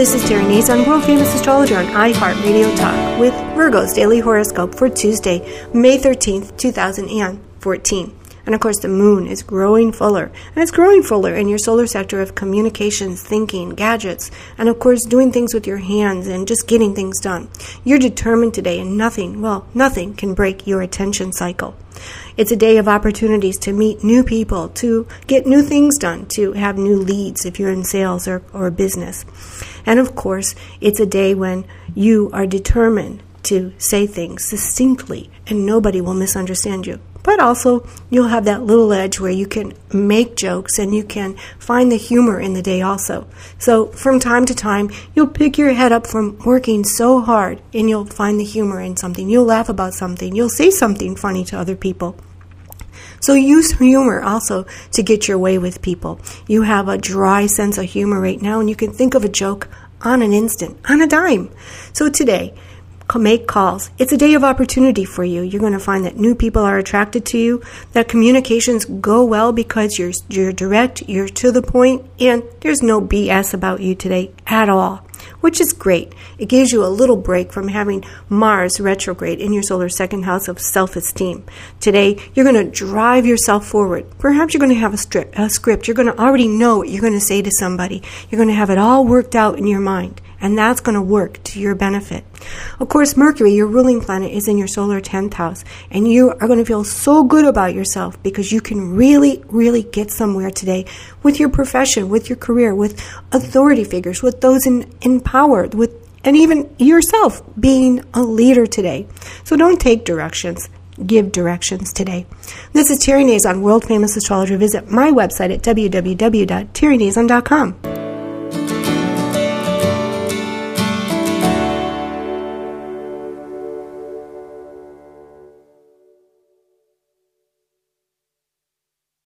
This is Terry Nazon, world famous astrologer on iHeartRadio Talk with Virgo's daily horoscope for Tuesday, May 13th, 2014. And of course, the moon is growing fuller. And it's growing fuller in your solar sector of communications, thinking, gadgets, and of course, doing things with your hands and just getting things done. You're determined today, and nothing, well, nothing can break your attention cycle. It's a day of opportunities to meet new people, to get new things done, to have new leads if you're in sales or, or business. And of course, it's a day when you are determined to say things succinctly and nobody will misunderstand you. But also, you'll have that little edge where you can make jokes and you can find the humor in the day also. So, from time to time, you'll pick your head up from working so hard and you'll find the humor in something. You'll laugh about something. You'll say something funny to other people. So use humor also to get your way with people. You have a dry sense of humor right now, and you can think of a joke on an instant, on a dime. So today, make calls. It's a day of opportunity for you. You're going to find that new people are attracted to you, that communications go well because you're, you're direct, you're to the point, and there's no BS about you today at all which is great. It gives you a little break from having Mars retrograde in your solar second house of self esteem. Today, you're going to drive yourself forward. Perhaps you're going to have a, a script. You're going to already know what you're going to say to somebody. You're going to have it all worked out in your mind and that's going to work to your benefit. Of course, Mercury, your ruling planet, is in your solar 10th house, and you are going to feel so good about yourself because you can really, really get somewhere today with your profession, with your career, with authority figures, with those in, in power, with and even yourself being a leader today. So don't take directions give directions today. This is Terry Nazon, world famous astrologer. Visit my website at www.terrynazon.com.